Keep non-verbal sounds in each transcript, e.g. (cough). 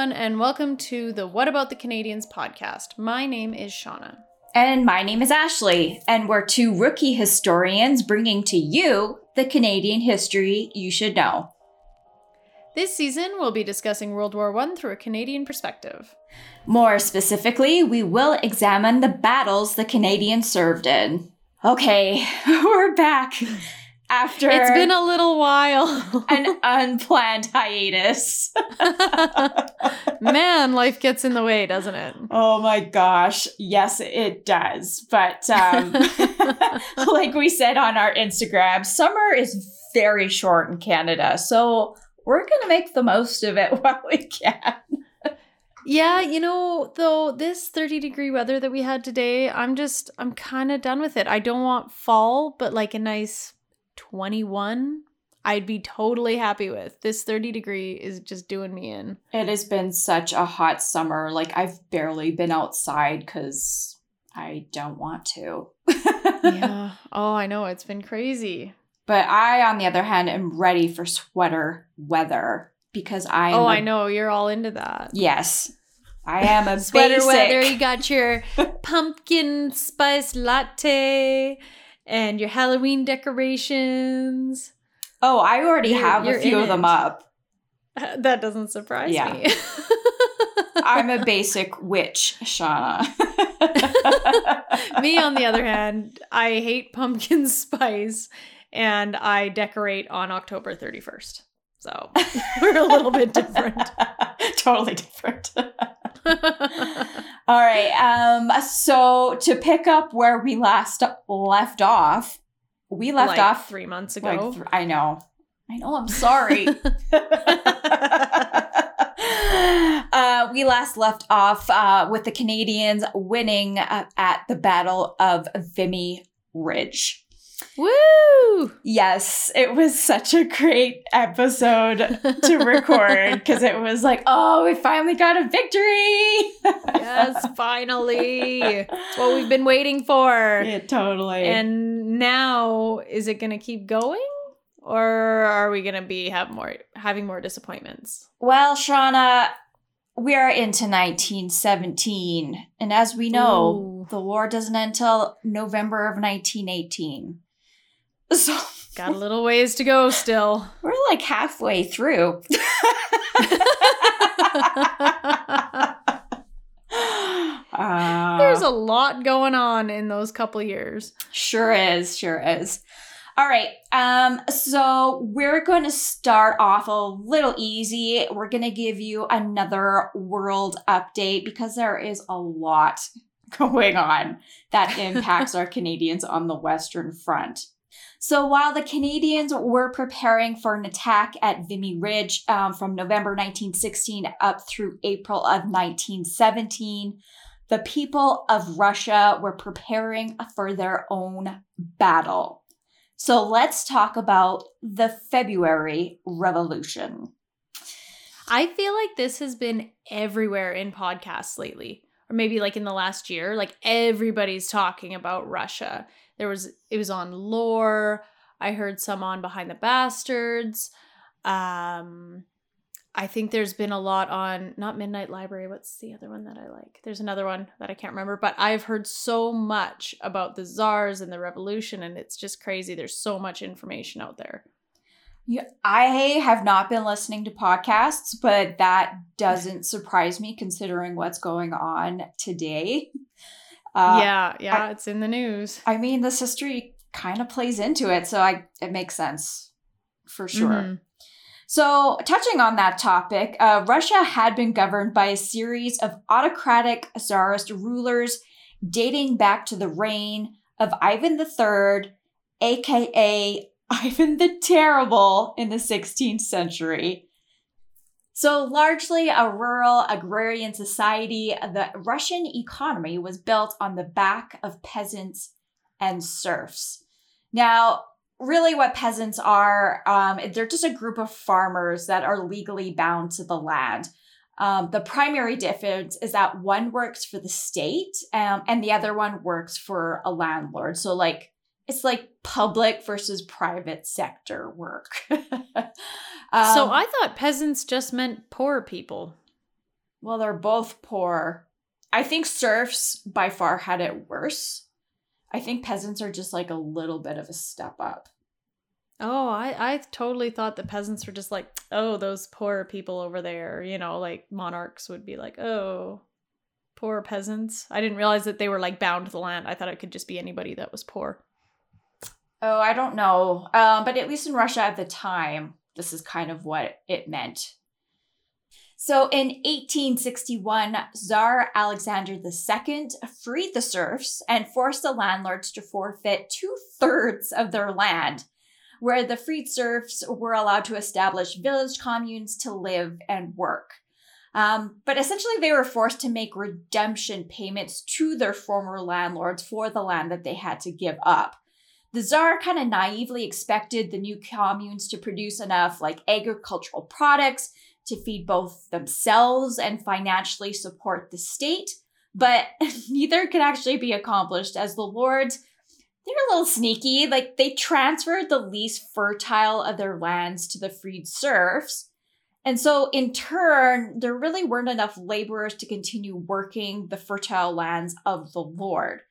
everyone, and welcome to the What About the Canadians podcast. My name is Shauna. And my name is Ashley, and we're two rookie historians bringing to you the Canadian history you should know. This season, we'll be discussing World War I through a Canadian perspective. More specifically, we will examine the battles the Canadians served in. Okay, (laughs) we're back after It's been a little while. an (laughs) unplanned hiatus. (laughs) Man, life gets in the way, doesn't it? Oh my gosh. Yes, it does. But um, (laughs) like we said on our Instagram, summer is very short in Canada. So we're going to make the most of it while we can. Yeah, you know, though this 30 degree weather that we had today, I'm just I'm kind of done with it. I don't want fall, but like a nice 21, I'd be totally happy with. This 30 degree is just doing me in. It has been such a hot summer. Like I've barely been outside cuz I don't want to. (laughs) yeah. Oh, I know it's been crazy. But I on the other hand am ready for sweater weather because I Oh, a- I know you're all into that. Yes. I am a Sweater basic weather, you got your (laughs) pumpkin spice latte and your Halloween decorations. Oh, I already You're- have a few of them it. (laughs) up. That doesn't surprise Yeah. me. (laughs) I'm a basic witch, Shauna. Me, on the other (laughs) hand, I hate pumpkin spice and I decorate on October 31st. So we're a little bit different. totally different. (laughs) All right. Um. So to pick up where we last left off, we left Like off. three months like, ago. th- I know. I know. I'm sorry. (laughs) (laughs) uh, we last left off uh, with the Canadians winning uh, at the Battle of Vimy Ridge. Woo! Yes, it was such a great episode to record (laughs) because it was like, oh, we finally got a victory. Yes, finally. It's what we've been waiting for. It totally. And now, is it going to keep going? Or are we going to be have more having more disappointments? well, Shauna, we are into 1917. And as we know, Ooh. the war doesn't end until November of 1918. (laughs) So Got a little ways to go still. (laughs) we're like halfway through. (laughs) Uh, There's a lot going on in those couple years. Sure is, sure is. All right. Um so we're going to start off a little easy. We're going to give you another world update because there is a lot going on that impacts our Canadians on the western front. So while the Canadians were preparing for an attack at Vimy Ridge um, from November 1916 up through April of 1917, the people of Russia were preparing for their own battle. So let's talk about the February Revolution. I feel like this has been everywhere in podcasts lately, or maybe like in the last year. Like everybody's talking about Russia. There was it was on Lore. I heard some on Behind the Bastards. Um, I think there's been a lot on not Midnight Library. What's the other one that I like? There's another one that I can't remember, but I've heard so much about the czars and the revolution, and it's just crazy. There's so much information out there. Yeah, I have not been listening to podcasts, but that doesn't surprise me considering what's going on today. (laughs) Uh, yeah, yeah, it's in the news. I mean, this history kind of plays into it, so I it makes sense for sure. Mhm. So, touching on that topic, uh, Russia had been governed by a series of autocratic czarist rulers dating back to the reign of Ivan III, aka (laughs) Ivan the Terrible, in the 16th century. So, largely a rural agrarian society, the Russian economy was built on the back of peasants and serfs. Now, really, what peasants are, um, they're just a group of farmers that are legally bound to the land. Um, the primary difference is that one works for the state um, and the other one works for a landlord. So, like, it's like public versus private sector work. (laughs) so Um, I thought peasants just meant poor people. Well, they're both poor. I think serfs by far had it worse. I think peasants are just like a little bit of a step up. Oh, I I totally thought the peasants were just like, oh, those poor people over there. You know, like monarchs would be like, oh, poor peasants. I didn't realize that they were like bound to the land. I thought it could just be anybody that was poor. Oh, I don't know. Um, but at least in Russia at the time, this is kind of what it meant. So in 1861, Tsar Alexander II freed the serfs and forced the landlords to forfeit two thirds of their land, where the freed serfs were allowed to establish village communes to live and work. Um, but essentially, they were forced to make redemption payments to their former landlords for the land that they had to give up. The Tsar kind of naively expected the new communes to produce enough like agricultural products to feed both themselves and financially support the state, but (laughs) neither could actually be accomplished as the lords they're a little sneaky. Like they transferred the least fertile of their lands to the freed serfs. And so, in turn, there really weren't enough laborers to continue working the fertile lands of the Lord.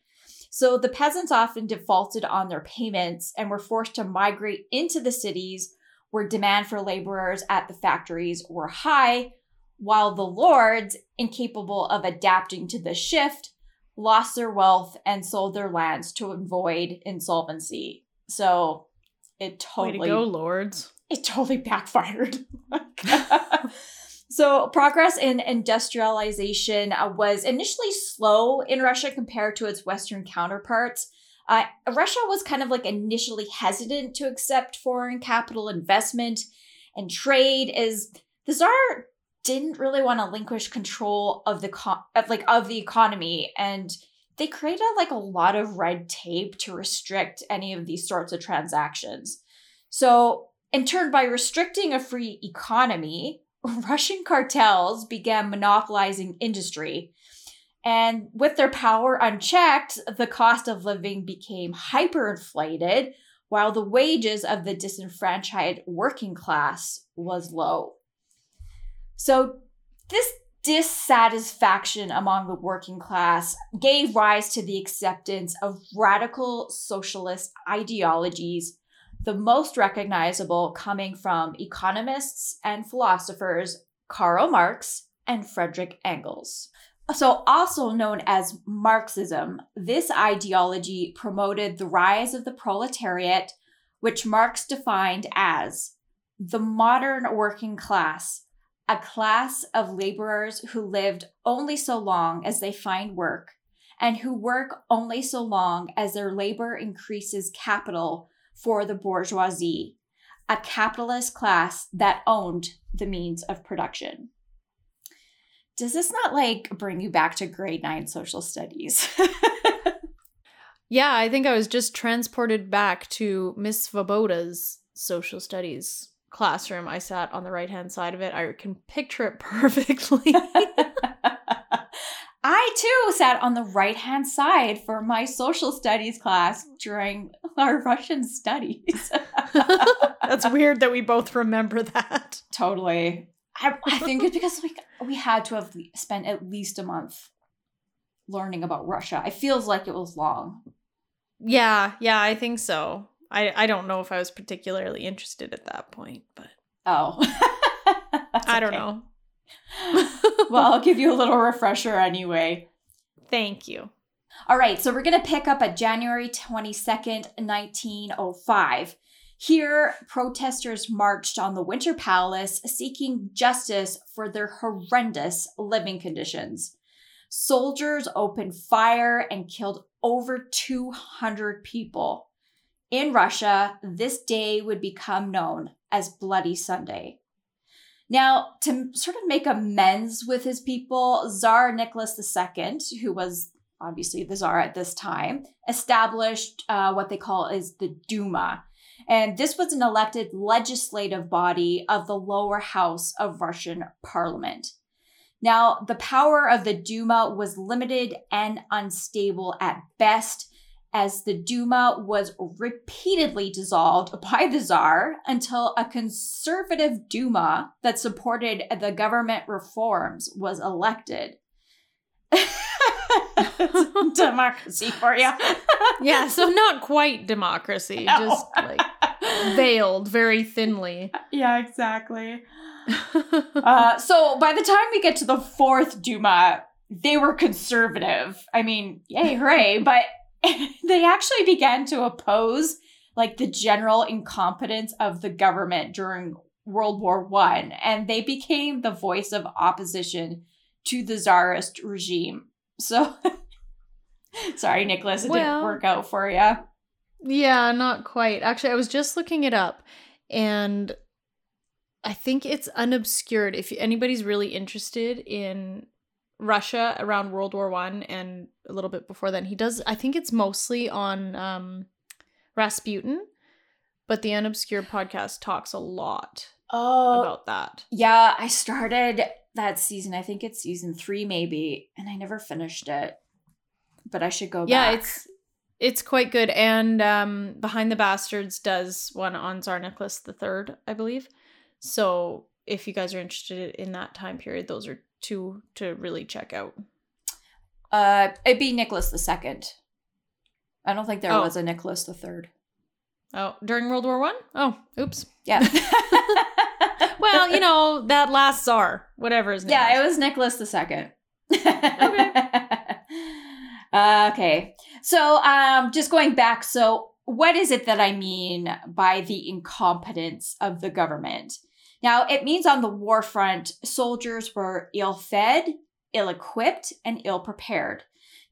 So, the peasants often defaulted on their payments and were forced to migrate into the cities where demand for laborers at the factories were high, while the lords, incapable of adapting to the shift, lost their wealth and sold their lands to avoid insolvency. So it totally Way to go, lords. It totally backfired. (laughs) (laughs) so progress in industrialization uh, was initially slow in Russia compared to its western counterparts. Uh, Russia was kind of like initially hesitant to accept foreign capital investment and trade as the czar didn't really want to relinquish control of the co- of like of the economy and they created like a lot of red tape to restrict any of these sorts of transactions. So, in turn by restricting a free economy, (laughs) Russian cartels began monopolizing industry and with their power unchecked, the cost of living became hyperinflated, while the wages of the disenfranchised working class was low. So, this dissatisfaction among the working class gave rise to the acceptance of radical socialist ideologies, the most recognizable coming from economists and philosophers Karl Marx and Frederick Engels. So, also known as Marxism, this ideology promoted the rise of the proletariat, which Marx defined as the modern working class, a class of laborers who lived only so long as they find work and who work only so long as their labor increases capital for the bourgeoisie, a capitalist class that owned the means of production does this not like bring you back to grade nine social studies? yeah, I think I was just transported back to Miss Svoboda's social studies classroom. I sat on the right hand side of it. I can picture it (laughs) perfectly. (laughs) I too sat on the right hand side for my social studies class during our Russian studies. (laughs) That's weird that we both remember that. Totally. I, I think it's because like we had to have spent at least a month learning about Russia. It feels like it was long. Yeah, yeah, I think so. I I don't know if I was particularly interested at that point, but oh, (laughs) I don't know. (laughs) well, I'll give you a little refresher anyway. Thank you. All right, so we're going to pick up at January 22nd, 1905. Here, protesters marched on the Winter Palace seeking justice for their horrendous living conditions. Soldiers opened fire and killed over 200 people. In Russia, this day would become known as Bloody Sunday. Now, to sort of make amends with his people, Tsar Nicholas II, who was obviously the Tsar at this time, established uh, what they call is the Duma, and this was an elected legislative body of the lower house of Russian parliament. Now, the power of the Duma was limited and unstable at best, as the Duma was repeatedly dissolved (laughs) by the Tsar until a conservative Duma that supported the government reforms was elected. (laughs) (laughs) democracy for you. yeah, so not quite democracy, No. just like veiled very thinly. yeah, exactly. Uh, so by the time we get to the fourth Duma, they were conservative. I mean, yay, hooray! But (laughs) they actually began to oppose like the general incompetence of the government during World War One, and they became the voice of opposition to the czarist regime. So, (laughs) sorry, Nicholas, it Well- didn't work out for you. yeah, not quite. Actually, I was just looking it up and I think it's unobscured. If anybody's really interested in Russia around World War One and a little bit before then, he does. I think it's mostly on um, Rasputin, but the Unobscured podcast talks a lot Oh, about that. Yeah, I started that season. I think it's season three, maybe, and I never finished it. But I should go back. Yeah, back. it's it's quite good. And um, Behind the Bastards does one on Tsar Nicholas the Third, I believe. So if you guys are interested in that time period, those are two to really check out. uh, it'd be Nicholas the Second. I don't think there Oh. was a Nicholas the Third. Oh, during World War One? Oh, oops. Yeah. (laughs) (laughs) Well, you know that last czar, whatever his name. yeah, was. it was Nicholas the Second. (laughs) okay. So, um, just going back. So, what is it that I mean by the incompetence of the government? Now, it means on the war front, soldiers were ill fed, ill equipped, and ill prepared.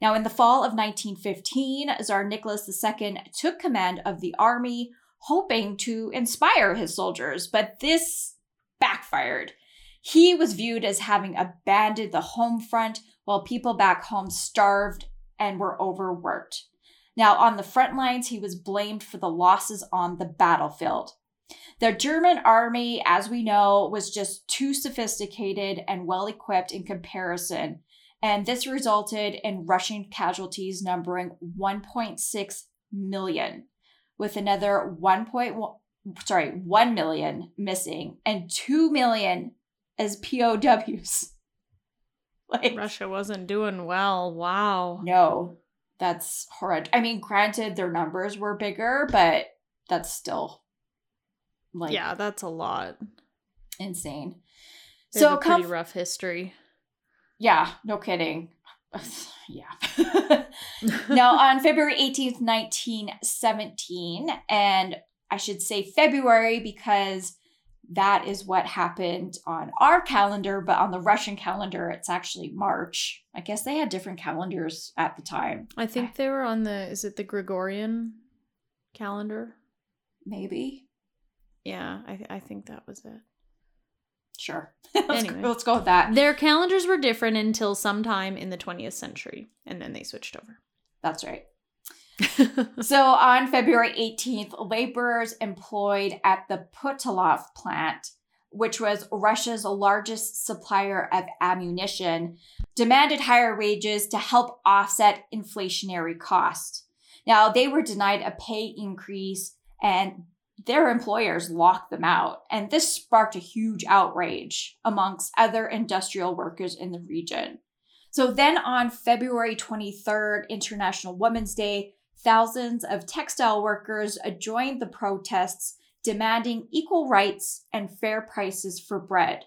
Now, in the fall of 1915, Tsar Nicholas II took command of the army, hoping to inspire his soldiers, but this backfired. He was viewed as having abandoned the home front while people back home starved and were overworked. Now, on the front lines, he was blamed for the losses on the battlefield. The German army, as we know, was just too sophisticated and well equipped in comparison, and this resulted in Russian casualties numbering 1.6 million, with another 1.1 sorry, 1 million missing and 2 million as POWs. (laughs) Like Russia wasn't doing well. Wow. no, that's horrid. I mean, granted their numbers were bigger, but that's still like yeah, that's a lot. insane. They so have a come pretty rough history. Yeah, no kidding. (laughs) yeah. (laughs) now, (laughs) on February 18th, 1917, and I should say February because that is what happened on our calendar, but on the Russian calendar, it's actually March. I guess they had different calendars at the time. I think they were on the is it the Gregorian calendar? Maybe. Yeah, I I think that was it. Sure. (laughs) let's, Anyway. let's go with that. Their calendars were different until sometime in the 20th century, and then they switched over. That's right. (laughs) So on February 18th, laborers employed at the Putilov plant, which was Russia's largest supplier of ammunition, demanded higher wages to help offset inflationary costs. Now, they were denied a pay increase and their employers locked them out. And this sparked a huge outrage amongst other industrial workers in the region. So then on February 23rd, International Women's Day, thousands of textile workers joined the protests demanding equal rights and fair prices for bread.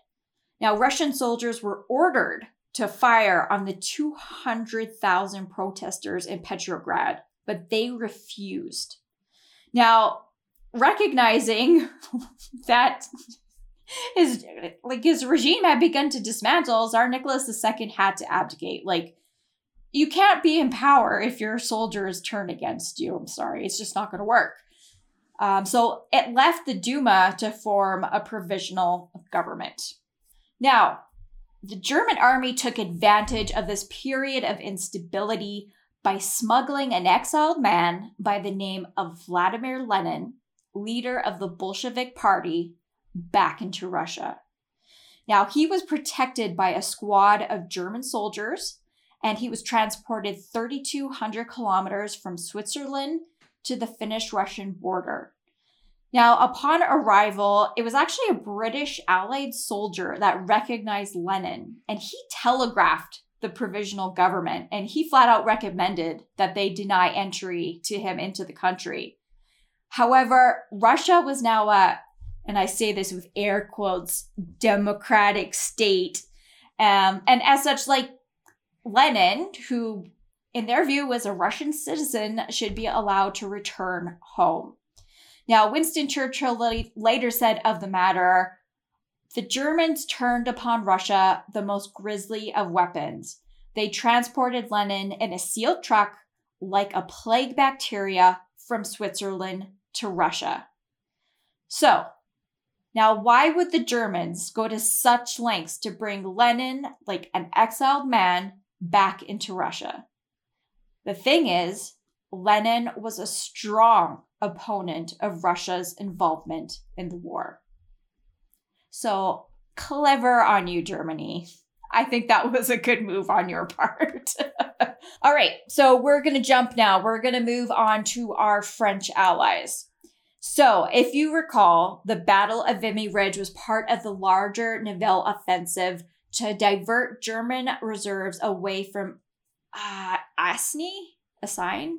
Now, Russian soldiers were ordered to fire on the 200,000 protesters in Petrograd, but they refused. Now, recognizing (laughs) that his like his regime had begun to dismantle, Tsar Nicholas II had to abdicate. Like, you can't be in power if your soldiers turn against you. I'm sorry, it's just not going to work. Um, so it left the Duma to form a provisional government. Now, the German army took advantage of this period of instability by smuggling an exiled man by the name of Vladimir Lenin, leader of the Bolshevik Party, back into Russia. Now, he was protected by a squad of German soldiers, and he was transported 3,200 kilometers from Switzerland to the Finnish Russian border. Now, upon arrival, it was actually a British Allied soldier that recognized Lenin, and he telegraphed the provisional government, and he flat out recommended that they deny entry to him into the country. However, Russia was now a, and I say this with air quotes, democratic state. Um, and as such, like Lenin, who in their view was a Russian citizen, should be allowed to return home. Now, Winston Churchill later said of the matter, the Germans turned upon Russia the most grisly of weapons. They transported Lenin in a sealed truck like a plague bacteria from Switzerland to Russia. So, now why would the Germans go to such lengths to bring Lenin, like an exiled man, back into Russia? The thing is, Lenin was a strong opponent of Russia's involvement in the war. So clever on you, Germany. I think that was a good move on your part. (laughs) All right, so we're going to jump now. We're going to move on to our French allies. So, if you recall, the Battle of Vimy Ridge was part of the larger Nivelle offensive to divert German reserves away from uh, Asni, a sign.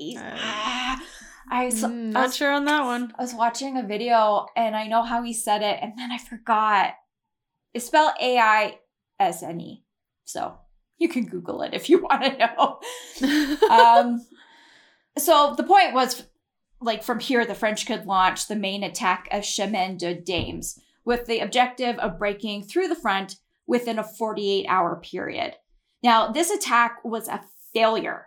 Uh, ah, I was mm, not I was, sure on that one. I was watching a video and I know how he said it, and then I forgot. It's spelled A I S N E. So you can Google it if you (laughs) want to know. um, so the point was like from here, the French could launch the main attack of Chemin des Dames with the objective of breaking through the front within a 48 hour period. Now, this attack was a failure.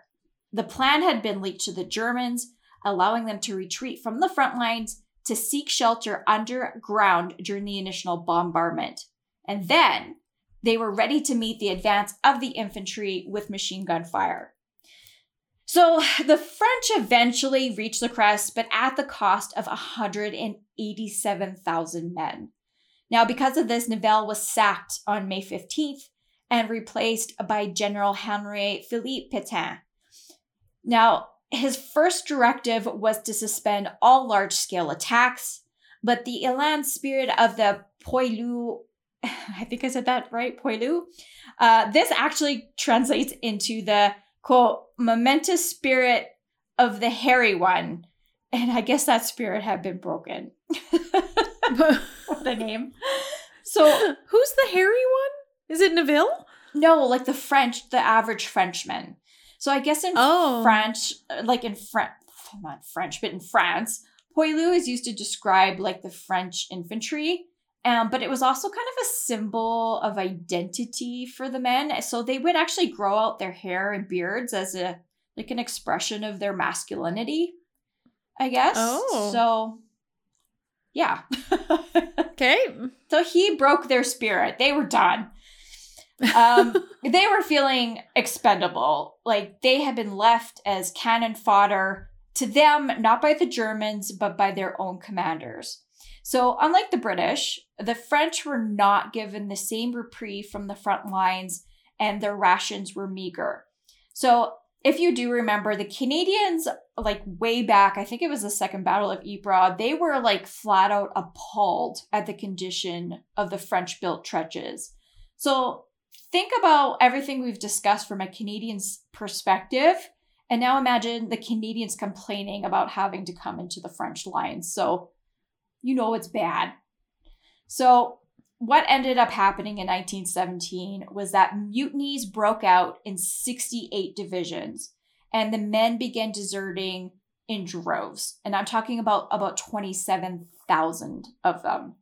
The plan had been leaked to the Germans, allowing them to retreat from the front lines to seek shelter underground during the initial bombardment. And then they were ready to meet the advance of the infantry with machine gun fire. So the French eventually reached the crest, but at the cost of 187,000 men. Now, because of this, Nivelle was sacked on May 15th and replaced by General Henri Philippe Pétain. Now, his first directive was to suspend all large scale attacks, but the Elan spirit of the Poilu, (laughs) I think I said that right, Poilu, uh, this actually translates into the quote, momentous spirit of the hairy one. And I guess that spirit had been broken. (laughs) (laughs) the name. So, who's the hairy one? Is it Neville? No, like the French, the average Frenchman. So I guess in oh. French, like in French, not French, but in France, poilu is used to describe like the French infantry. Um, but it was also kind of a symbol of identity for the men. So they would actually grow out their hair and beards as a like an expression of their masculinity, I guess. Oh. So yeah. (laughs) okay. So he broke their spirit. They were done um, (laughs) they were feeling expendable. Like they had been left as cannon fodder to them, not by the Germans, but by their own commanders. So, unlike the British, the French were not given the same reprieve from the front lines, and their rations were meager. So, if you do remember, the Canadians, like way back, I think it was the Second Battle of Ypres, they were like flat out appalled at the condition of the French built trenches. So, think about everything we've discussed from a Canadian's perspective. And now imagine the Canadians complaining about having to come into the French lines. So you know it's bad. So what ended up happening in 1917 was that mutinies broke out in 68 divisions and the men began deserting in droves. And I'm talking about about 27,000 of them.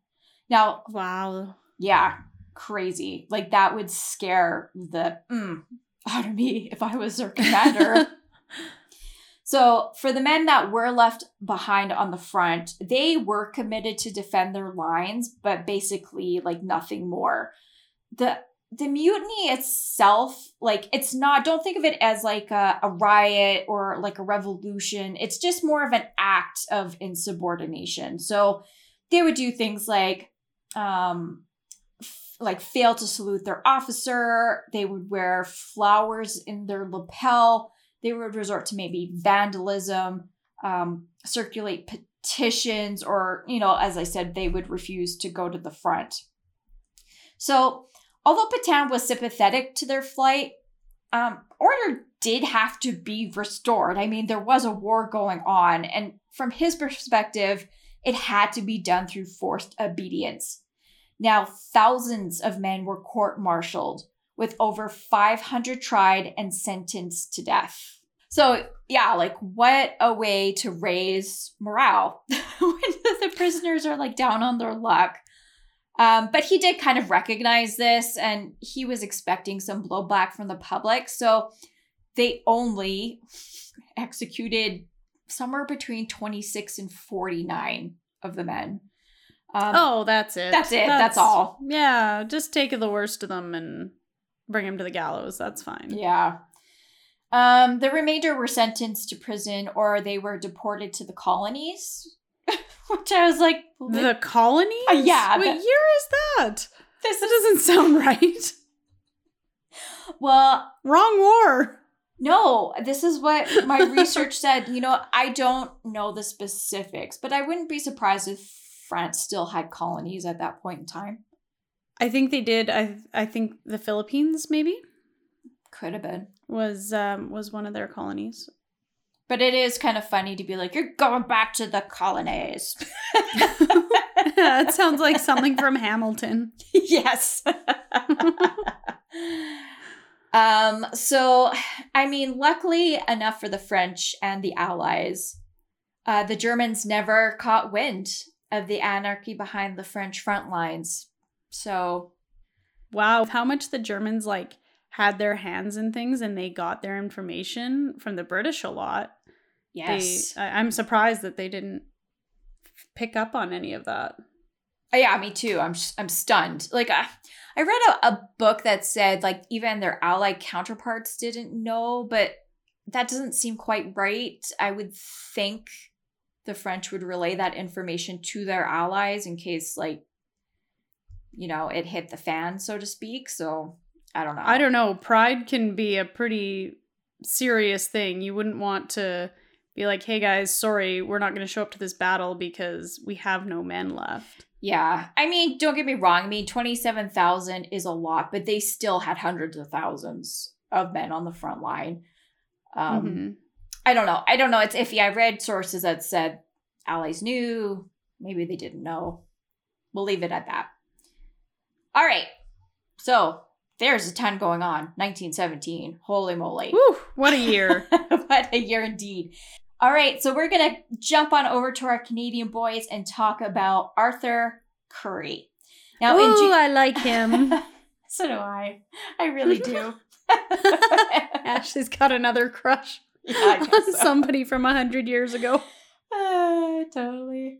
Now, wow. Yeah crazy. Like that would scare the mm, out of me if I was their commander. (laughs) so, for the men that were left behind on the front, they were committed to defend their lines, but basically like nothing more. The the mutiny itself, like it's not, don't think of it as like a, a riot or like a revolution. It's just more of an act of insubordination. So they would do things like um like fail to salute their officer. They would wear flowers in their lapel. They would resort to maybe vandalism, um, circulate petitions, or, you know, as I said, they would refuse to go to the front. So, although Pétain was sympathetic to their flight, um, order did have to be restored. I mean, there was a war going on, and from his perspective, it had to be done through forced obedience. Now, thousands of men were court martialed, with over 500 tried and sentenced to death. So, yeah, like what a way to raise morale (laughs) when the prisoners are like down on their luck. Um, but he did kind of recognize this and he was expecting some blowback from the public. So they only (laughs) executed somewhere between 26 and 49 of the men. Um, oh, that's it. That's it. That's, that's, all. Yeah, just take the worst of them and bring him to the gallows. That's fine. Yeah. Um, the remainder were sentenced to prison or they were deported to the colonies. (laughs) Which I was like, the colonies? Uh, yeah. What year is that? This that doesn't sound right. Well, wrong war. No, this is what my research said. You know, I don't know the specifics, but I wouldn't be surprised if France still had colonies at that point in time. I think they did. I I think the Philippines maybe could have been was um was one of their colonies. But it is kind of funny to be like, you're going back to the colonies. (laughs) yeah, it sounds like something from Hamilton. yes. (laughs) Um, so, I mean, luckily enough for the French and the Allies, uh, the Germans never caught wind of the anarchy behind the French front lines. So, wow, how much the Germans like had their hands in things and they got their information from the British a lot. Yes, they, I, I'm surprised that they didn't pick up on any of that. Oh, yeah, me too. I'm I'm stunned. Like I, I read a, a book that said like even their allied counterparts didn't know, but that doesn't seem quite right. I would think the French would relay that information to their allies in case like you know, it hit the fan so to speak. So, I don't know. I don't know. Pride can be a pretty serious thing. You wouldn't want to be like, "Hey guys, sorry, we're not going to show up to this battle because we have no men left." Yeah. I mean, don't get me wrong. I mean, 27,000 is a lot, but they still had hundreds of thousands of men on the front line. Um, mm-hmm. I don't know. I don't know. It's iffy. I read sources that said allies knew. Maybe they didn't know. We'll leave it at that. All right. So there's a ton going on. 1917. Holy moly. Woo, what a year. (laughs) what a year indeed. All right, so we're going to jump on over to our Canadian boys and talk about Arthur Currie. Now, Ooh, Ju- I like him. (laughs) so do I. I really do. (laughs) Ashley's got another crush yeah, on so. somebody from a hundred years ago. Uh, totally.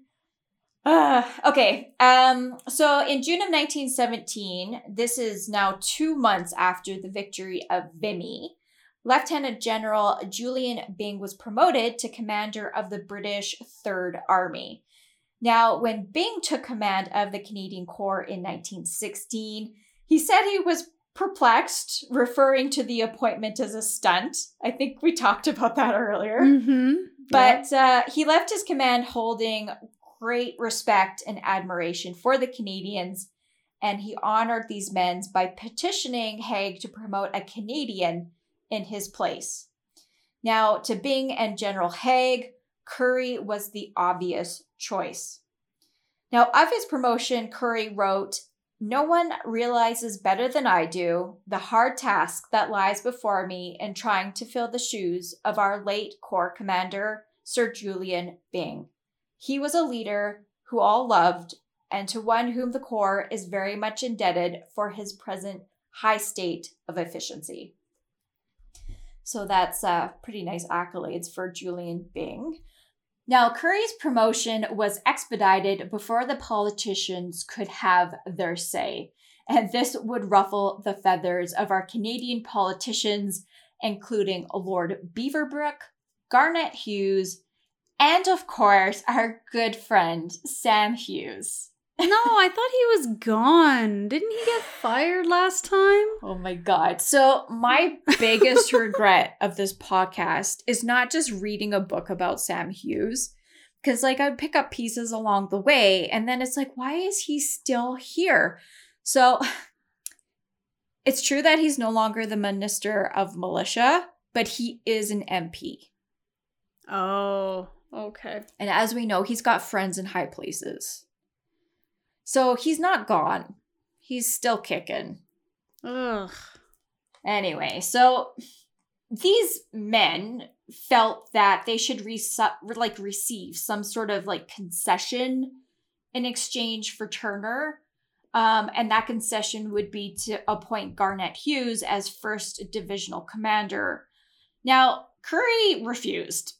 Uh, (sighs) okay. Um, so in June of 1917, this is now two months after the victory of Vimy. Lieutenant General Julian Byng was promoted to commander of the British Third Army. Now, when Byng took command of the Canadian Corps in 1916, he said he was perplexed, referring to the appointment as a stunt. I think we talked about that earlier. Mm-hmm. But uh, he left his command holding great respect and admiration for the Canadians, and he honored these men by petitioning Haig to promote a Canadian in his place. Now, to Byng and General Haig, Currie was the obvious choice. Now, of his promotion, Currie wrote, No one realizes better than I do the hard task that lies before me in trying to fill the shoes of our late Corps commander, Sir Julian Byng. He was a leader who all loved, and to one whom the Corps is very much indebted for his present high state of efficiency. So that's uh, pretty nice accolades for Julian Byng. Now, Currie's promotion was expedited before the politicians could have their say, and this would ruffle the feathers of our Canadian politicians, including Lord Beaverbrook, Garnet Hughes, and of course, our good friend Sam Hughes. (laughs) No, I thought he was gone. Didn't he get fired last time? Oh my God. So, my (laughs) biggest regret of this podcast is not just reading a book about Sam Hughes, because, like, I would pick up pieces along the way, and then it's like, why is he still here? So, (sighs) it's true that he's no longer the minister of militia, but he is an MP. Oh, okay. And as we know, he's got friends in high places. So, he's not gone, he's still kicking. Ugh. Anyway, so these men felt that they should re- like receive some sort of like concession in exchange for Turner. Um, and that concession would be to appoint Garnet Hughes as first divisional commander. Now, Currie refused.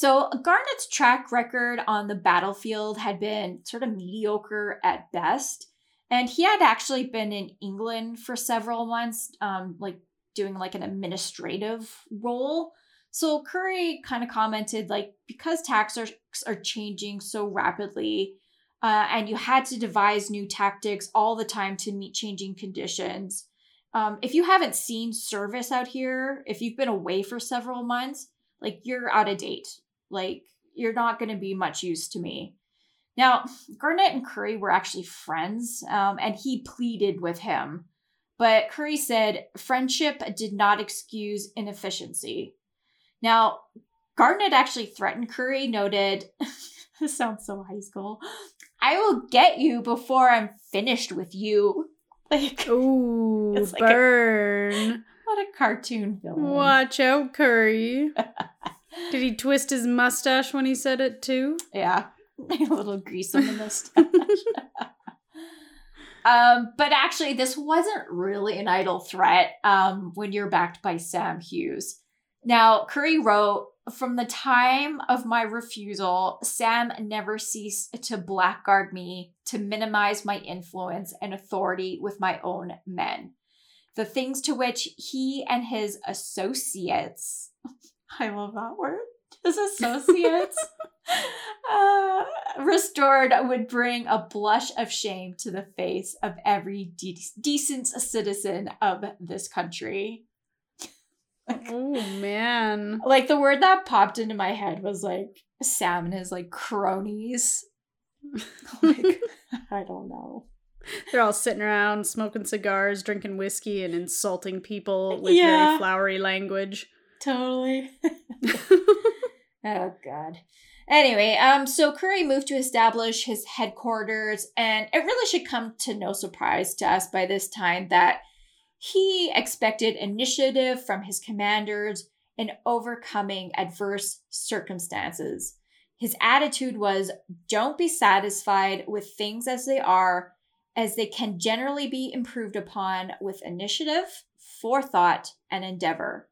So, Garnet's track record on the battlefield had been sort of mediocre at best. And he had actually been in England for several months, um, like doing like an administrative role. So Currie kind of commented like because tactics are, are changing so rapidly, uh, and you had to devise new tactics all the time to meet changing conditions. Um, if you haven't seen service out here, if you've been away for several months, like you're out of date. Like you're not going to be much use to me. Now, Garnet and Currie were actually friends, um, and he pleaded with him. But Currie said friendship did not excuse inefficiency. Now, Garnet actually threatened Currie, noted, (laughs) this sounds so high school, I will get you before I'm finished with you. (laughs) Like, Ooh, (laughs) It's like a- burn. what a cartoon villain. Watch out, Currie. Did he twist his mustache when he said it too? Yeah, (laughs) a little grease on the mustache. (laughs) (laughs) um, but actually, this wasn't really an idle threat um, when you're backed by Sam Hughes. Now, Currie wrote, From the time of my refusal, Sam never ceased to blackguard me to minimize my influence and authority with my own men. The things to which he and his associates, I love that word, his associates, (laughs) uh, restored would bring a blush of shame to the face of every de- decent citizen of this country. (laughs) Oh man. Like the word that popped into my head was like Sam and his like cronies. (laughs) like, I don't know. They're all sitting around smoking cigars, drinking whiskey, and insulting people with Yeah. very flowery language. Totally. (laughs) Oh god. Anyway, um, so Currie moved to establish his headquarters, and it really should come to no surprise to us by this time that he expected initiative from his commanders in overcoming adverse circumstances. His attitude was don't be satisfied with things as they are, as they can generally be improved upon with initiative, forethought, and endeavor.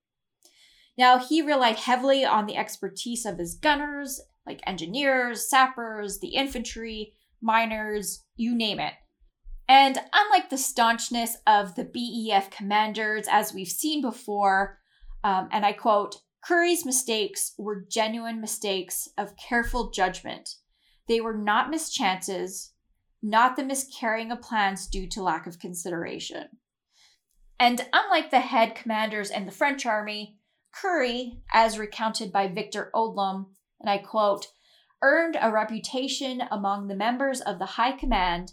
Now, he relied heavily on the expertise of his gunners, like engineers, sappers, the infantry, miners, you name it. And unlike the staunchness of the BEF commanders, as we've seen before, um, and I quote, Currie's mistakes were genuine mistakes of careful judgment. They were not mischances, not the miscarrying of plans due to lack of consideration. And unlike the head commanders in the French army, Currie, as recounted by Victor Odlum, and I quote, earned a reputation among the members of the High Command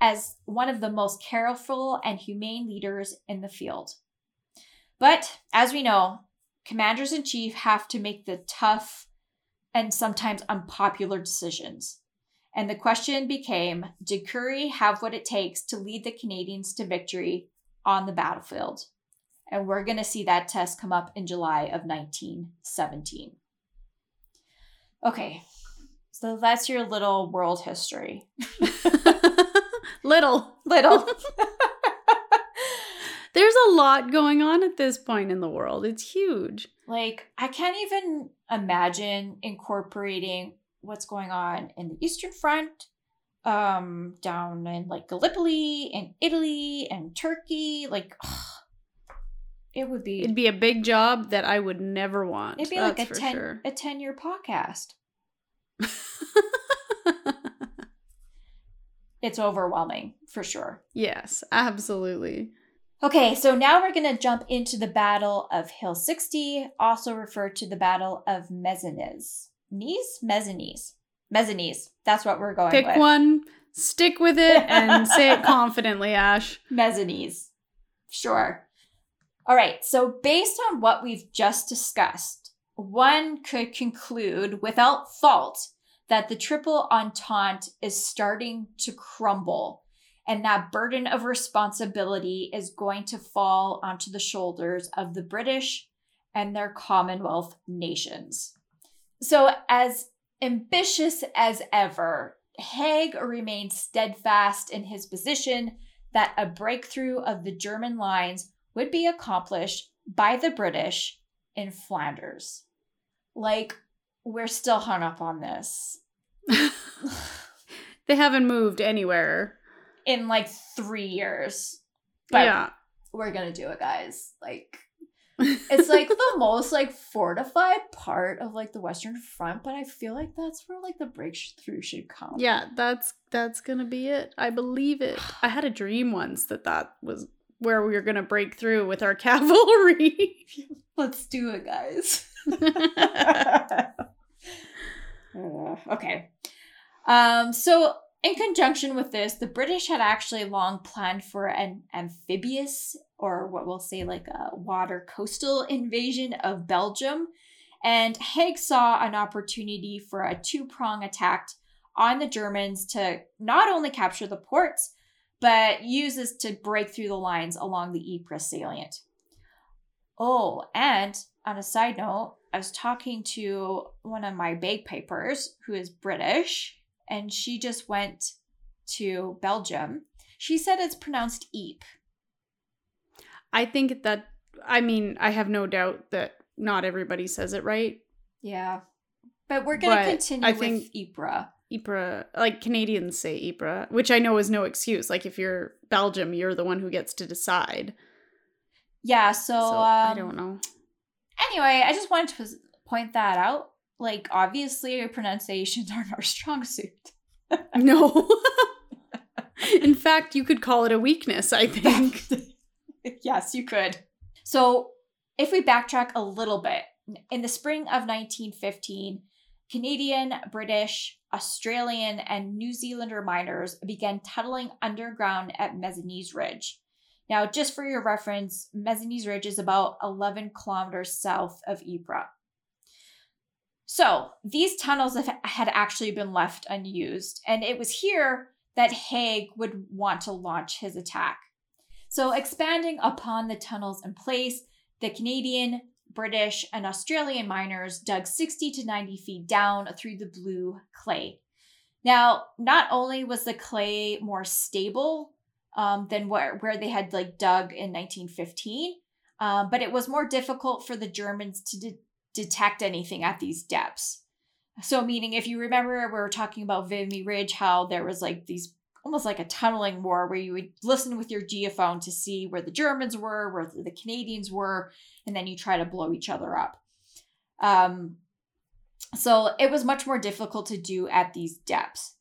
as one of the most careful and humane leaders in the field. But as we know, commanders in chief have to make the tough and sometimes unpopular decisions. And the question became Did Currie have what it takes to lead the Canadians to victory on the battlefield? And we're going to see that test come up in July of 1917. Okay, so that's your little world history. (laughs) Little. Little. (laughs) (laughs) There's a lot going on at this point in the world. It's huge. like, I can't even imagine incorporating what's going on in the Eastern Front, um, down in like Gallipoli and Italy and Turkey. Like, it would be It'd be a big job that I would never want. It'd be like a 10 sure. a 10 year podcast. (laughs) it's overwhelming for sure. Yes, absolutely. Okay, so now we're going to jump into the Battle of Hill 60, also referred to the Battle of Mezzanez. Knees? Mezzanese. Mezzanese. That's what we're going Pick with. one, stick with it, and say it (laughs) confidently, Ash. Mezzanese. Sure. All right, so based on what we've just discussed, one could conclude without fault that the Triple Entente is starting to crumble and that burden of responsibility is going to fall onto the shoulders of the British and their Commonwealth nations. So, as ambitious as ever, Haig remained steadfast in his position that a breakthrough of the German lines would be accomplished by the British in Flanders. Like, we're still hung up on this. (laughs) they haven't moved anywhere. In like three years. But yeah. we're gonna do it, guys. Like, (laughs) it's like the most like fortified part of like the Western Front, but I feel like that's where like the breakthrough should come. yeah, that's that's gonna be it. I believe it. I had a dream once that that was where we are gonna break through with our (laughs) cavalry. Let's do it, guys. (laughs) Okay. Um, so, in conjunction with this, the British had actually long planned for an amphibious, or what we'll say like a water coastal invasion of Belgium. And Haig saw an opportunity for a two prong attack on the Germans to not only capture the ports, but uses to break through the lines along the Ypres salient. Oh, and on a side note, I was talking to one of my bagpipers who is British, and she just went to Belgium. She said it's pronounced Eep. I think that I mean, I have no doubt that not everybody says it right. Yeah. But we're going to continue I with think- Ypres. Ypres, like Canadians say Ypres, which I know is no excuse. Like if you're Belgium, you're the one who gets to decide. Yeah, so, So um, I don't know. Anyway, I just wanted to point that out. Like, obviously, our pronunciations (laughs) aren't our strong suit. No. (laughs) In fact, you could call it a weakness, I think. (laughs) yes, you could. So, if we backtrack a little bit, in the spring of 1915, Canadian, British, Australian, and New Zealander miners began tunneling underground at Messines Ridge. Now, just for your reference, Messines Ridge is about 11 kilometers south of Ypres. So, these tunnels have- had actually been left unused, and it was here that Haig would want to launch his attack. So, expanding upon the tunnels in place, the Canadian, British, and Australian miners dug 60 to 90 feet down through the blue clay. Now, not only was the clay more stable um, than where, where they had like dug in 1915, um, but it was more difficult for the Germans to de- detect anything at these depths. So, meaning if you remember, we were talking about Vimy Ridge, how there was like these almost like a tunneling war where you would listen with your geophone to see where the Germans were, where the Canadians were, and then you try to blow each other up. Um, so it was much more difficult to do at these depths.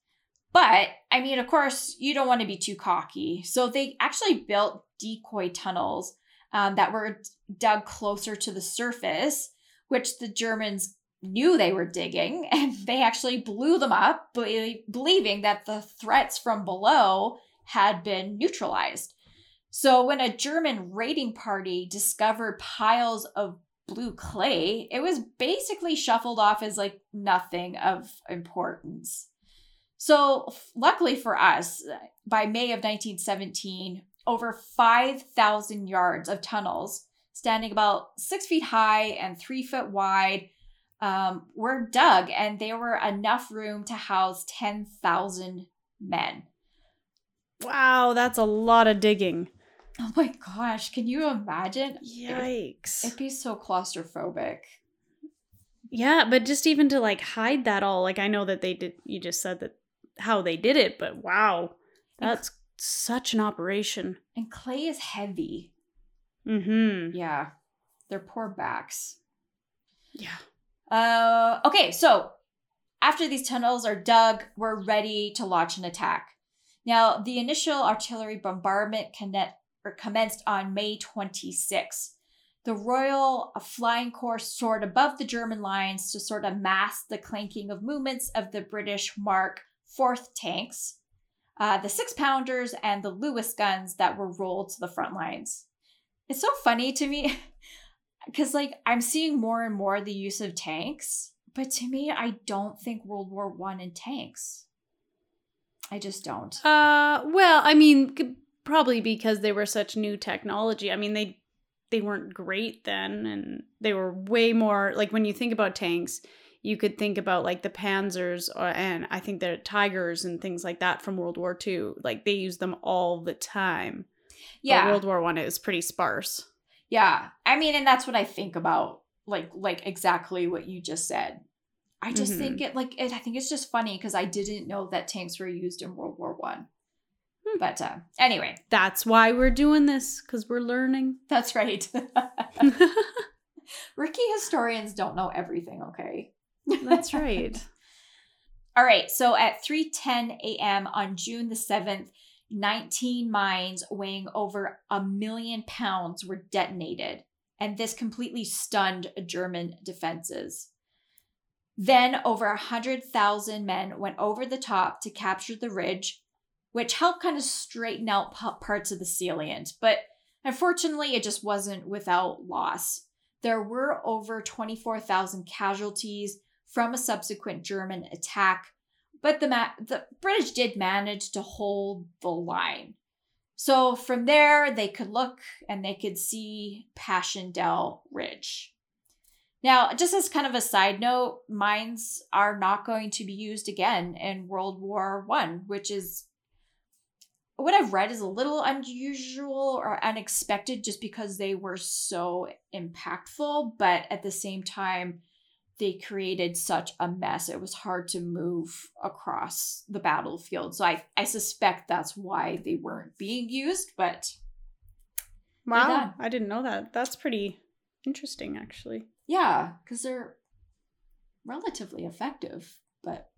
But I mean, of course, you don't want to be too cocky. So they actually built decoy tunnels um, that were dug closer to the surface, which the Germans knew they were digging, (laughs) and they actually blew them up, be- believing that the threats from below had been neutralized. So when a German raiding party discovered piles of blue clay, it was basically shuffled off as like nothing of importance. So, luckily for us, by May of 1917, over 5,000 yards of tunnels, standing about six feet high and three foot wide, um, were dug, and there were enough room to house 10,000 men. Wow, that's a lot of digging. Oh my gosh, can you imagine? Yikes. It'd be so claustrophobic. Yeah, but just even to like hide that all, like I know that they did, you just said that how they did it, but wow, that's such an operation. And clay is heavy. Mm hmm. Yeah. Their poor backs. Yeah. Uh, okay, so after these tunnels are dug, we're ready to launch an attack. Now, the initial artillery bombardment conne- or commenced on May 26. The Royal Flying Corps soared above the German lines to sort of mask the clanking of movements of the British Mark IV tanks, uh, the six pounders, and the Lewis guns that were rolled to the front lines. It's so funny to me (laughs) because, like, I'm seeing more and more the use of tanks, but to me, I don't think World War One and tanks. I just don't. Uh, well, I mean, probably because they were such new technology. I mean, they they weren't great then, and they were way more like when you think about tanks, you could think about like the Panzers or, and I think the Tigers and things like that from World War II. Like they used them all the time. Yeah, But World War One is pretty sparse. Yeah. I mean, and that's what I think about, like, like exactly what you just said. I just Mhm. think it like it, I think it's just funny because I didn't know that tanks were used in World War One. Hmm. But uh, anyway, That's why we're doing this because we're learning. (laughs) that's right. (laughs) Rookie historians don't know everything. Okay. That's (laughs) right. All right, so at 3:10 a.m. on June the 7th, 19 mines weighing over a million pounds were detonated, and this completely stunned German defenses. Then over 100,000 men went over the top to capture the ridge, which helped kind of straighten out parts of the salient, but unfortunately it just wasn't without loss. There were over 24,000 casualties from a subsequent German attack, but the, ma- the British did manage to hold the line. So from there, they could look and they could see Passchendaele Ridge. Now, just as kind of a side note, mines are not going to be used again in World War One, which is what I've read is a little unusual or unexpected just because they were so impactful, but at the same time, they created such a mess. It was hard to move across the battlefield. So I, I suspect that's why they weren't being used, but Wow. I didn't know that. That's pretty interesting, actually. yeah, because they're relatively effective. But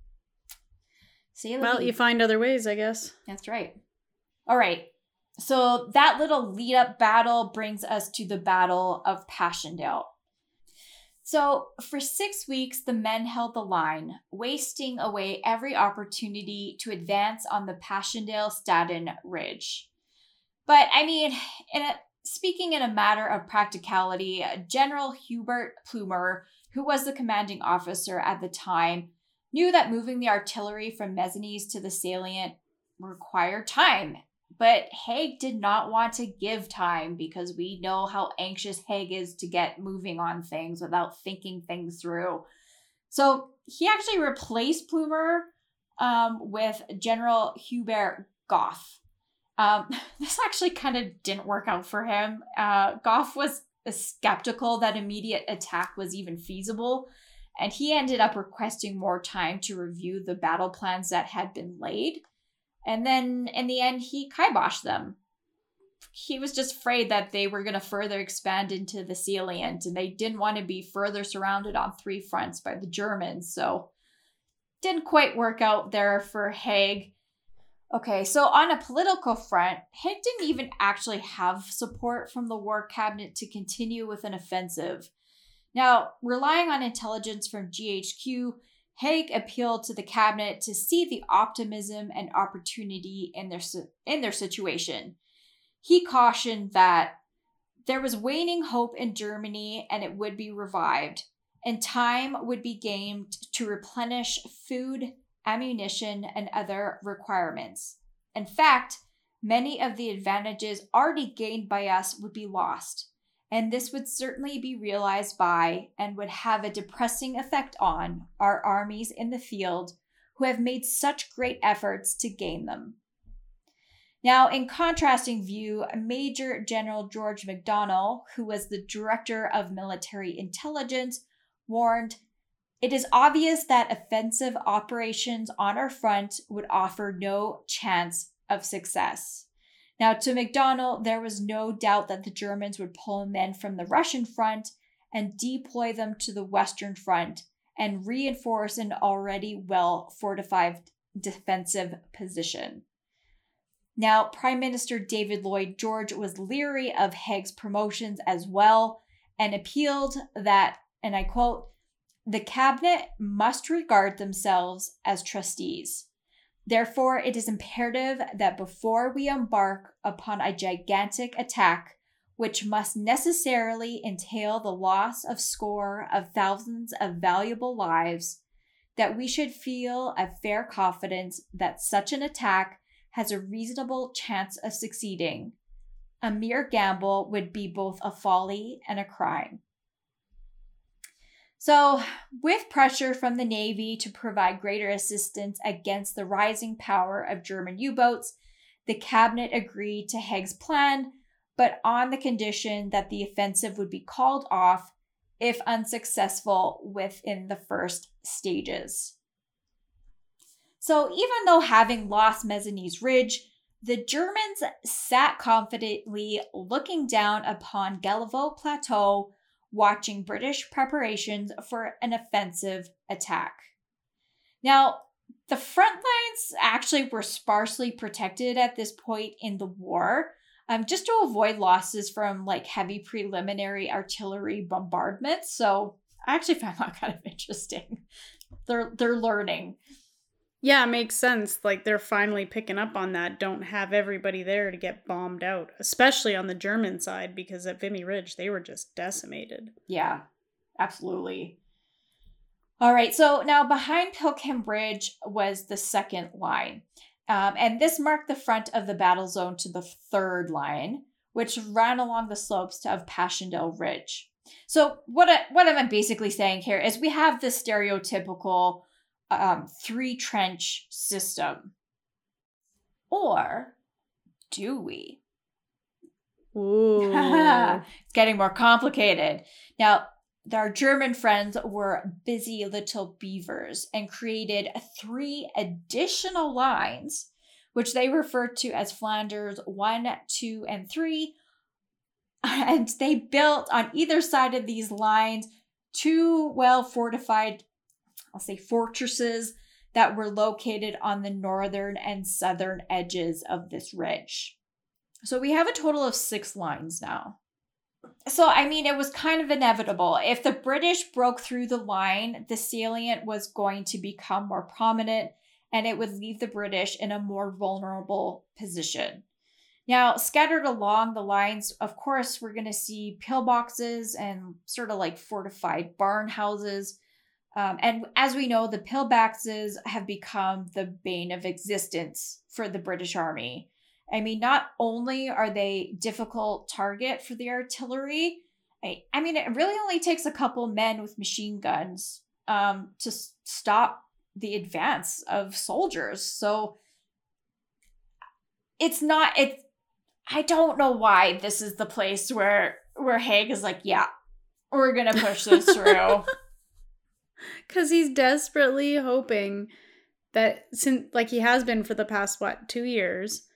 say Well, you find other ways, I guess. That's right. All right. So that little lead up battle brings us to the Battle of Passchendaele. So for six weeks, the men held the line, wasting away every opportunity to advance on the Passchendaele Staden Ridge. But I mean, in a, speaking in a matter of practicality, General Hubert Plumer, who was the commanding officer at the time, knew that moving the artillery from Messines to the salient required time. But Haig did not want to give time because we know how anxious Haig is to get moving on things without thinking things through. So he actually replaced Plumer um, with General Hubert Gough. Um, (laughs) this actually kind of didn't work out for him. Uh, Gough was skeptical that immediate attack was even feasible, and he ended up requesting more time to review the battle plans that had been laid. And then in the end, he kiboshed them. He was just afraid that they were going to further expand into the salient and they didn't want to be further surrounded on three fronts by the Germans. So, didn't quite work out there for Haig. Okay, so on a political front, Haig didn't even actually have support from the war cabinet to continue with an offensive. Now, relying on intelligence from GHQ, Haig appealed to the cabinet to see the optimism and opportunity in their in their situation. He cautioned that there was waning hope in Germany and it would be revived, and time would be gained to replenish food, ammunition, and other requirements. In fact, many of the advantages already gained by us would be lost and this would certainly be realized by and would have a depressing effect on our armies in the field who have made such great efforts to gain them. Now, in contrasting view, Major General George MacDonald, who was the director of military intelligence, warned it is obvious that offensive operations on our front would offer no chance of success. Now, to MacDonald, there was no doubt that the Germans would pull men from the Russian front and deploy them to the Western front and reinforce an already well fortified defensive position. Now, Prime Minister David Lloyd George was leery of Haig's promotions as well and appealed that, and I quote, the cabinet must regard themselves as trustees. Therefore, it is imperative that before we embark upon a gigantic attack, which must necessarily entail the loss of score of thousands of valuable lives, that we should feel a fair confidence that such an attack has a reasonable chance of succeeding. A mere gamble would be both a folly and a crime. So, with pressure from the Navy to provide greater assistance against the rising power of German U boats, the cabinet agreed to Haig's plan, but on the condition that the offensive would be called off if unsuccessful within the first stages. So, even though having lost Messines Ridge, the Germans sat confidently looking down upon Gheluvelt Plateau watching British preparations for an offensive attack. Now, the front lines actually were sparsely protected at this point in the war, um, just to avoid losses from like heavy preliminary artillery bombardments. So I actually found that (laughs) kind of interesting. They're they're learning. Yeah, it makes sense. Like they're finally picking up on that. Don't have everybody there to get bombed out, especially on the German side, because at Vimy Ridge they were just decimated. Yeah, absolutely. All right, so now behind Pilkem Ridge was the second line. Um, and this marked the front of the battle zone to the third line, which ran along the slopes of Passchendaele Ridge. So what I, what I'm basically saying here is we have the stereotypical um, three trench system. Or do we? Ooh. (laughs) it's getting more complicated. Now, our German friends were busy little beavers and created three additional lines, which they referred to as Flanders 1, 2, and 3. And they built on either side of these lines two well fortified I'll say fortresses that were located on the northern and southern edges of this ridge. So we have a total of six lines now. So, I mean, it was kind of inevitable. If the British broke through the line, the salient was going to become more prominent and it would leave the British in a more vulnerable position. Now, scattered along the lines, of course, we're going to see pillboxes and sort of like fortified barn houses um, and as we know, the pillboxes have become the bane of existence for the British Army. I mean, not only are they difficult target for the artillery, I, I mean, it really only takes a couple men with machine guns um, to s- stop the advance of soldiers. So it's not it. I don't know why this is the place where where Haig is like, yeah, we're gonna push this (laughs) through. (laughs) Because he's desperately hoping that, since like he has been for the past what two years,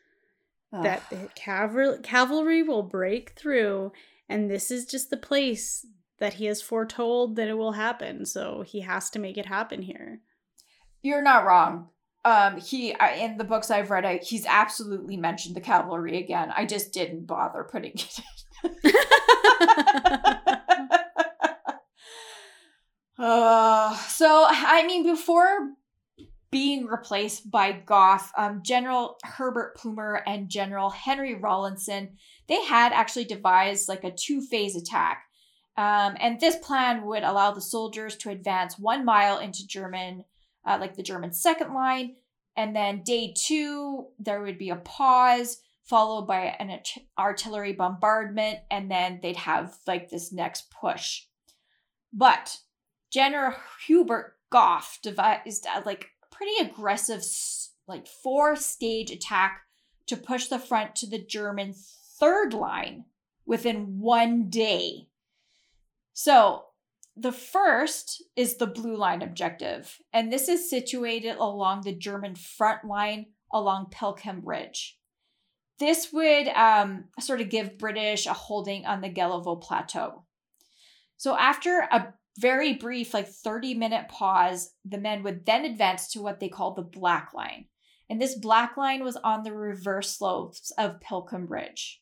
Ugh. that cavalry cavalry will break through, and this is just the place that he has foretold that it will happen. So he has to make it happen here. You're not wrong. Um, he in the books I've read, I, he's absolutely mentioned the cavalry again. I just didn't bother putting it. in. (laughs) (laughs) Uh, so, I mean, before being replaced by Gough, um, General Herbert Plumer and General Henry Rawlinson, they had actually devised like a two phase attack. Um, and this plan would allow the soldiers to advance one mile into German, uh, like the German second line. And then day two, there would be a pause followed by an artillery bombardment. And then they'd have like this next push. But General Hubert Gough devised a like pretty aggressive like four stage attack to push the front to the German third line within one day. So the first is the blue line objective, and this is situated along the German front line along Pilkem Ridge. This would um, sort of give British a holding on the Gheluvelt Plateau. So after a very brief, like 30 minute pause, the men would then advance to what they call the black line. and this black line was on the reverse slopes of Pilkem Ridge.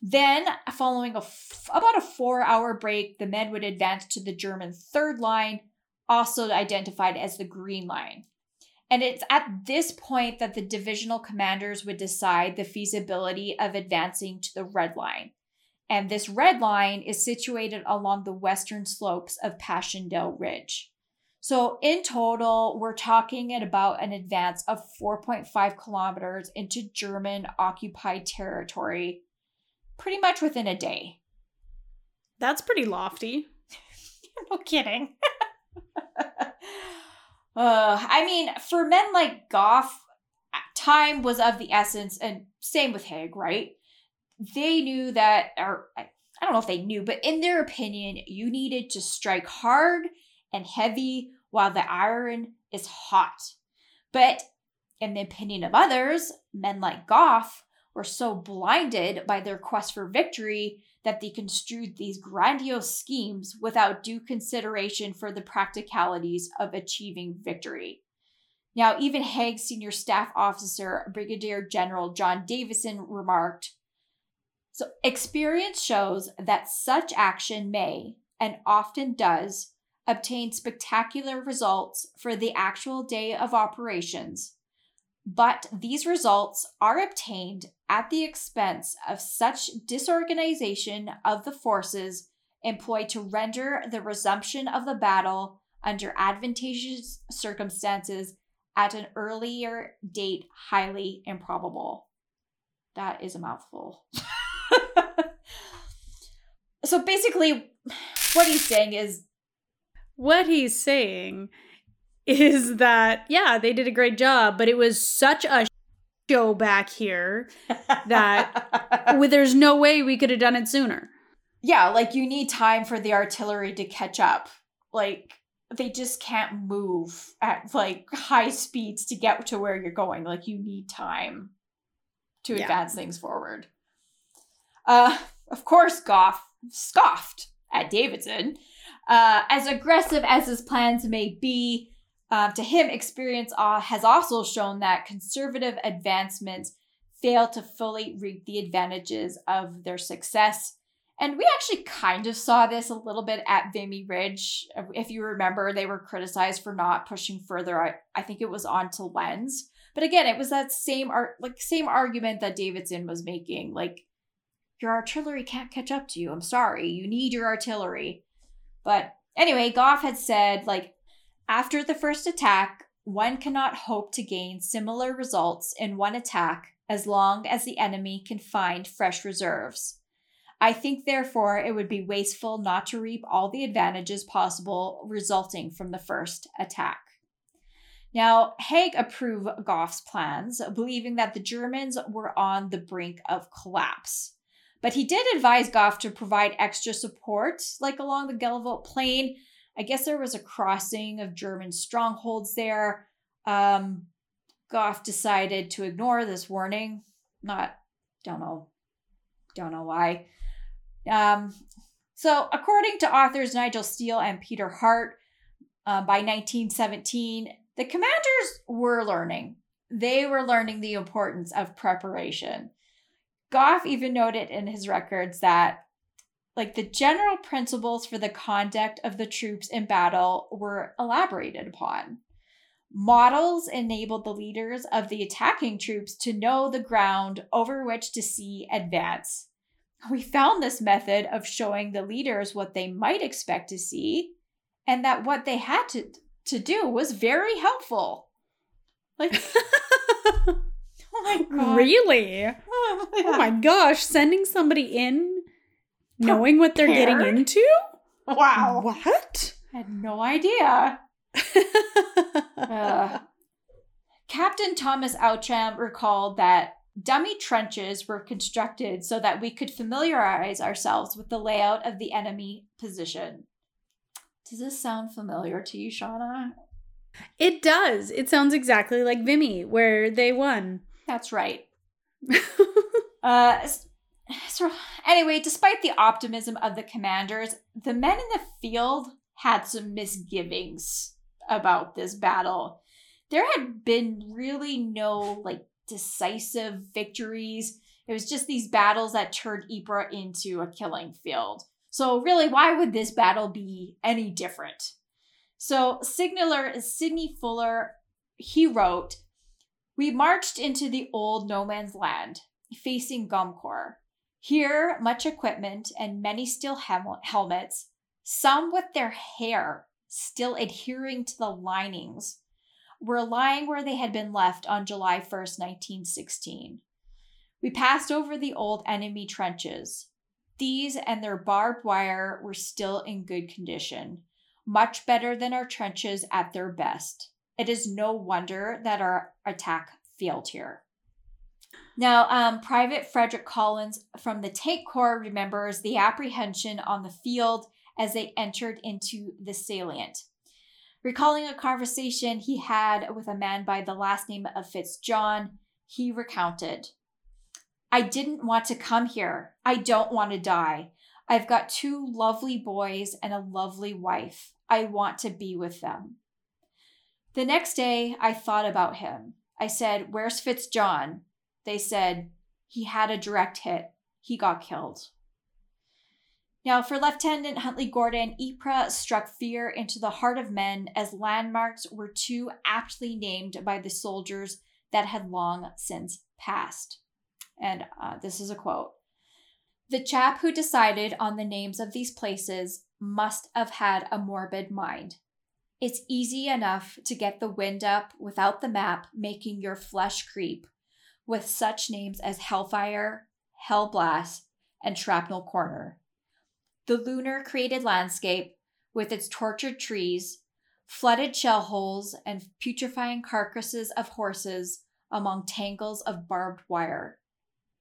Then, following a f- about a four hour break, the men would advance to the German third line, also identified as the Green Line. And it's at this point that the divisional commanders would decide the feasibility of advancing to the Red Line. And this red line is situated along the western slopes of Passchendaele Ridge. So, in total, we're talking at about an advance of 4.5 kilometers into German occupied territory, pretty much within a day. That's pretty lofty. (laughs) no kidding. (laughs) uh, I mean, for men like Gough, time was of the essence, and same with Haig, right? They knew that, or I don't know if they knew, but in their opinion, you needed to strike hard and heavy while the iron is hot. But in the opinion of others, men like Gough were so blinded by their quest for victory that they construed these grandiose schemes without due consideration for the practicalities of achieving victory. Now, even Haig's senior staff officer, Brigadier General John Davidson, remarked So, experience shows that such action may, and often does, obtain spectacular results for the actual day of operations, but these results are obtained at the expense of such disorganization of the forces employed to render the resumption of the battle under advantageous circumstances at an earlier date highly improbable. That is a mouthful. (laughs) (laughs) so basically, what he's saying is what he's saying is that yeah, they did a great job, but it was such a show back here that (laughs) well, there's no way we could have done it sooner. Yeah, like you need time for the artillery to catch up. Like they just can't move at like high speeds to get to where you're going. Like you need time to yeah. advance things forward. Uh, of course, Gough scoffed at Davidson uh, as aggressive as his plans may be, uh, to him, experience uh, has also shown that conservative advancements fail to fully reap the advantages of their success. And we actually kind of saw this a little bit at Vimy Ridge. If you remember, they were criticized for not pushing further. I, I think it was on to Lens. But again, it was that same art like same argument that Davidson was making. Like, your artillery can't catch up to you. I'm sorry. You need your artillery. But anyway, Gough had said, like, after the first attack, one cannot hope to gain similar results in one attack as long as the enemy can find fresh reserves. I think, therefore, it would be wasteful not to reap all the advantages possible resulting from the first attack. Now, Haig approved Gough's plans, believing that the Germans were on the brink of collapse. But he did advise Gough to provide extra support, like along the Gheluvelt Plain. I guess there was a crossing of German strongholds there. Um, Gough decided to ignore this warning. Not, don't know, don't know why. Um, so, according to authors Nigel Steel and Peter Hart, uh, by 1917, the commanders were learning. They were learning the importance of preparation. Gough even noted in his records that like the general principles for the conduct of the troops in battle were elaborated upon. Models enabled the leaders of the attacking troops to know the ground over which to see advance. We found this method of showing the leaders what they might expect to see and that what they had to, to do was very helpful. Like (laughs) (laughs) Oh my god. Really? (laughs) Oh, yeah. oh my gosh, sending somebody in knowing what they're getting into? Wow. What? I had no idea. (laughs) uh, Captain Thomas Outram recalled that dummy trenches were constructed so that we could familiarize ourselves with the layout of the enemy position. Does this sound familiar to you, Shauna? It does. It sounds exactly like Vimy, where they won. That's right. uh, so anyway, despite the optimism of the commanders, the men in the field had some misgivings about this battle. there had been really no like decisive victories. It was just these battles that turned Ypres into a killing field. So, really, why would this battle be any different? So, signaler Sidney Fuller, he wrote, We marched into the old no man's land, facing Gommecourt. Here, much equipment and many steel hel- helmets, some with their hair still adhering to the linings, were lying where they had been left on July 1st, 1916. We passed over the old enemy trenches. These and their barbed wire were still in good condition, much better than our trenches at their best. It is no wonder that our attack failed here. Now, um, Private Frederick Collins from the Tank Corps remembers the apprehension on the field as they entered into the salient. Recalling a conversation he had with a man by the last name of Fitzjohn, he recounted I didn't want to come here. I don't want to die. I've got two lovely boys and a lovely wife. I want to be with them. The next day, I thought about him. I said, Where's Fitzjohn? They said, He had a direct hit. He got killed. Now, for Lieutenant Huntley Gordon, Ypres struck fear into the heart of men as landmarks were too aptly named by the soldiers that had long since passed. And uh, this is a quote The chap who decided on the names of these places must have had a morbid mind. It's easy enough to get the wind up without the map making your flesh creep with such names as Hellfire, Hellblast, and Shrapnel Corner. The lunar created landscape, with its tortured trees, flooded shell holes, and putrefying carcasses of horses among tangles of barbed wire.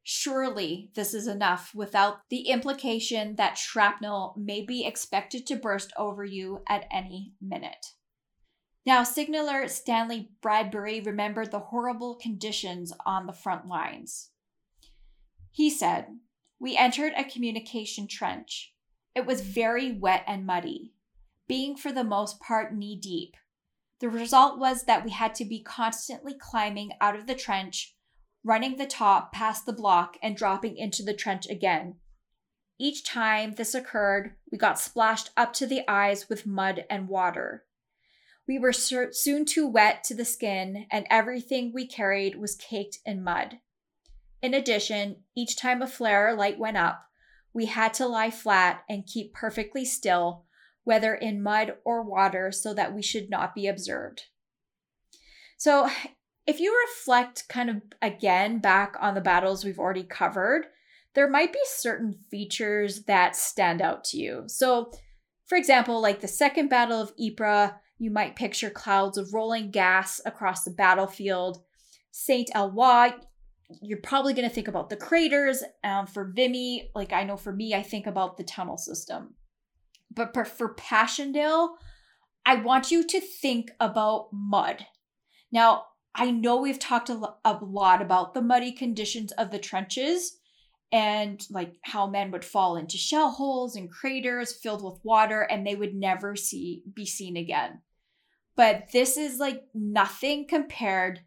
Surely this is enough without the implication that shrapnel may be expected to burst over you at any minute. Now, signaler Stanley Bradbury remembered the horrible conditions on the front lines. He said, We entered a communication trench. It was very wet and muddy, being for the most part knee deep. The result was that we had to be constantly climbing out of the trench, running the top past the block, and dropping into the trench again. Each time this occurred, we got splashed up to the eyes with mud and water. We were soon too wet to the skin, and everything we carried was caked in mud. In addition, each time a flare light went up, we had to lie flat and keep perfectly still, whether in mud or water, so that we should not be observed. So, if you reflect kind of again back on the battles we've already covered, there might be certain features that stand out to you. So, for example, like the second Battle of Ypres, you might picture clouds of rolling gas across the battlefield. Saint Eloi, you're probably going to think about the craters. Um, for Vimy, like I know for me, I think about the tunnel system. But for, for Passchendaele, I want you to think about mud. Now, I know we've talked a, a lot about the muddy conditions of the trenches and like how men would fall into shell holes and craters filled with water and they would never see be seen again. But this is like nothing compared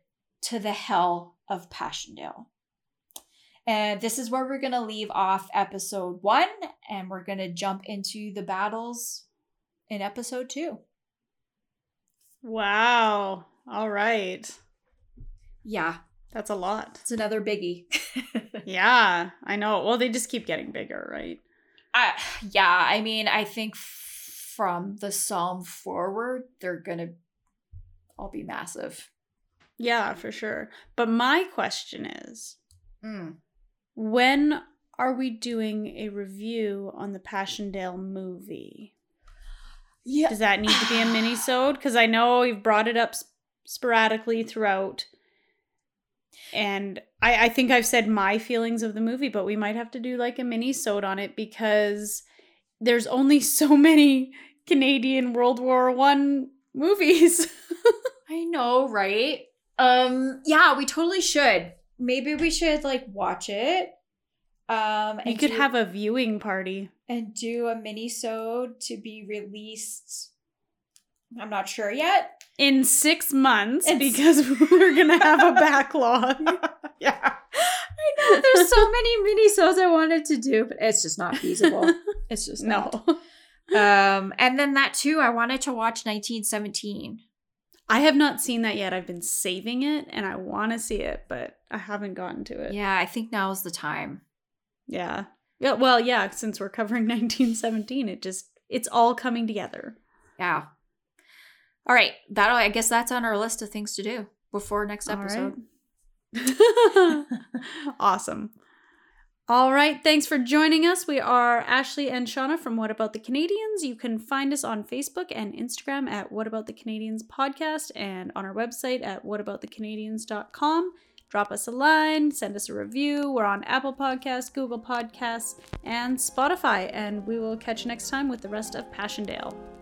to the hell of Passchendaele. And this is where we're going to leave off episode one, and we're going to jump into the battles in episode two. Wow. All right. Yeah. That's a lot. It's another biggie. (laughs) yeah, I know. Well, they just keep getting bigger, right? Uh, yeah, I mean, I think from the Somme forward, they're going to all be massive. Yeah, for sure. But my question is Mm. when are we doing a review on the Passchendaele movie? Yeah. Does that need to be a (sighs) mini-sode? Because I know you've brought it up sp- sporadically throughout. And I, I think I've said my feelings of the movie, but we might have to do like a mini-sode on it because there's only (laughs) so many Canadian World War One movies. (laughs) I know, right? Um, yeah, we totally should. Maybe we should like watch it. Um, you could do, have a viewing party and do a mini sode to be released I'm not sure yet. In six months, It's- because (laughs) we're gonna have a backlog. (laughs) Yeah. I know there's so many mini-sodes I wanted to do, but it's just not feasible. (laughs) It's just no. not. Um, and then that too, I wanted to watch 1917. I have not seen that yet. I've been saving it and I want to see it, but I haven't gotten to it. Yeah, I think now is the time. Yeah. Yeah. Well, yeah, since we're covering 1917, it just, it's all coming together. Yeah. All right, that'll. I guess that's on our list of things to do before next episode. right. (laughs) awesome. All right. Thanks for joining us. We are Ashley and Shauna from What About the Canadians. You can find us on Facebook and Instagram at What About the Canadians podcast and on our website at whataboutthecanadians.com. Drop us a line, send us a review. We're on Apple Podcasts, Google Podcasts, and Spotify. And we will catch you next time with the rest of Passchendaele.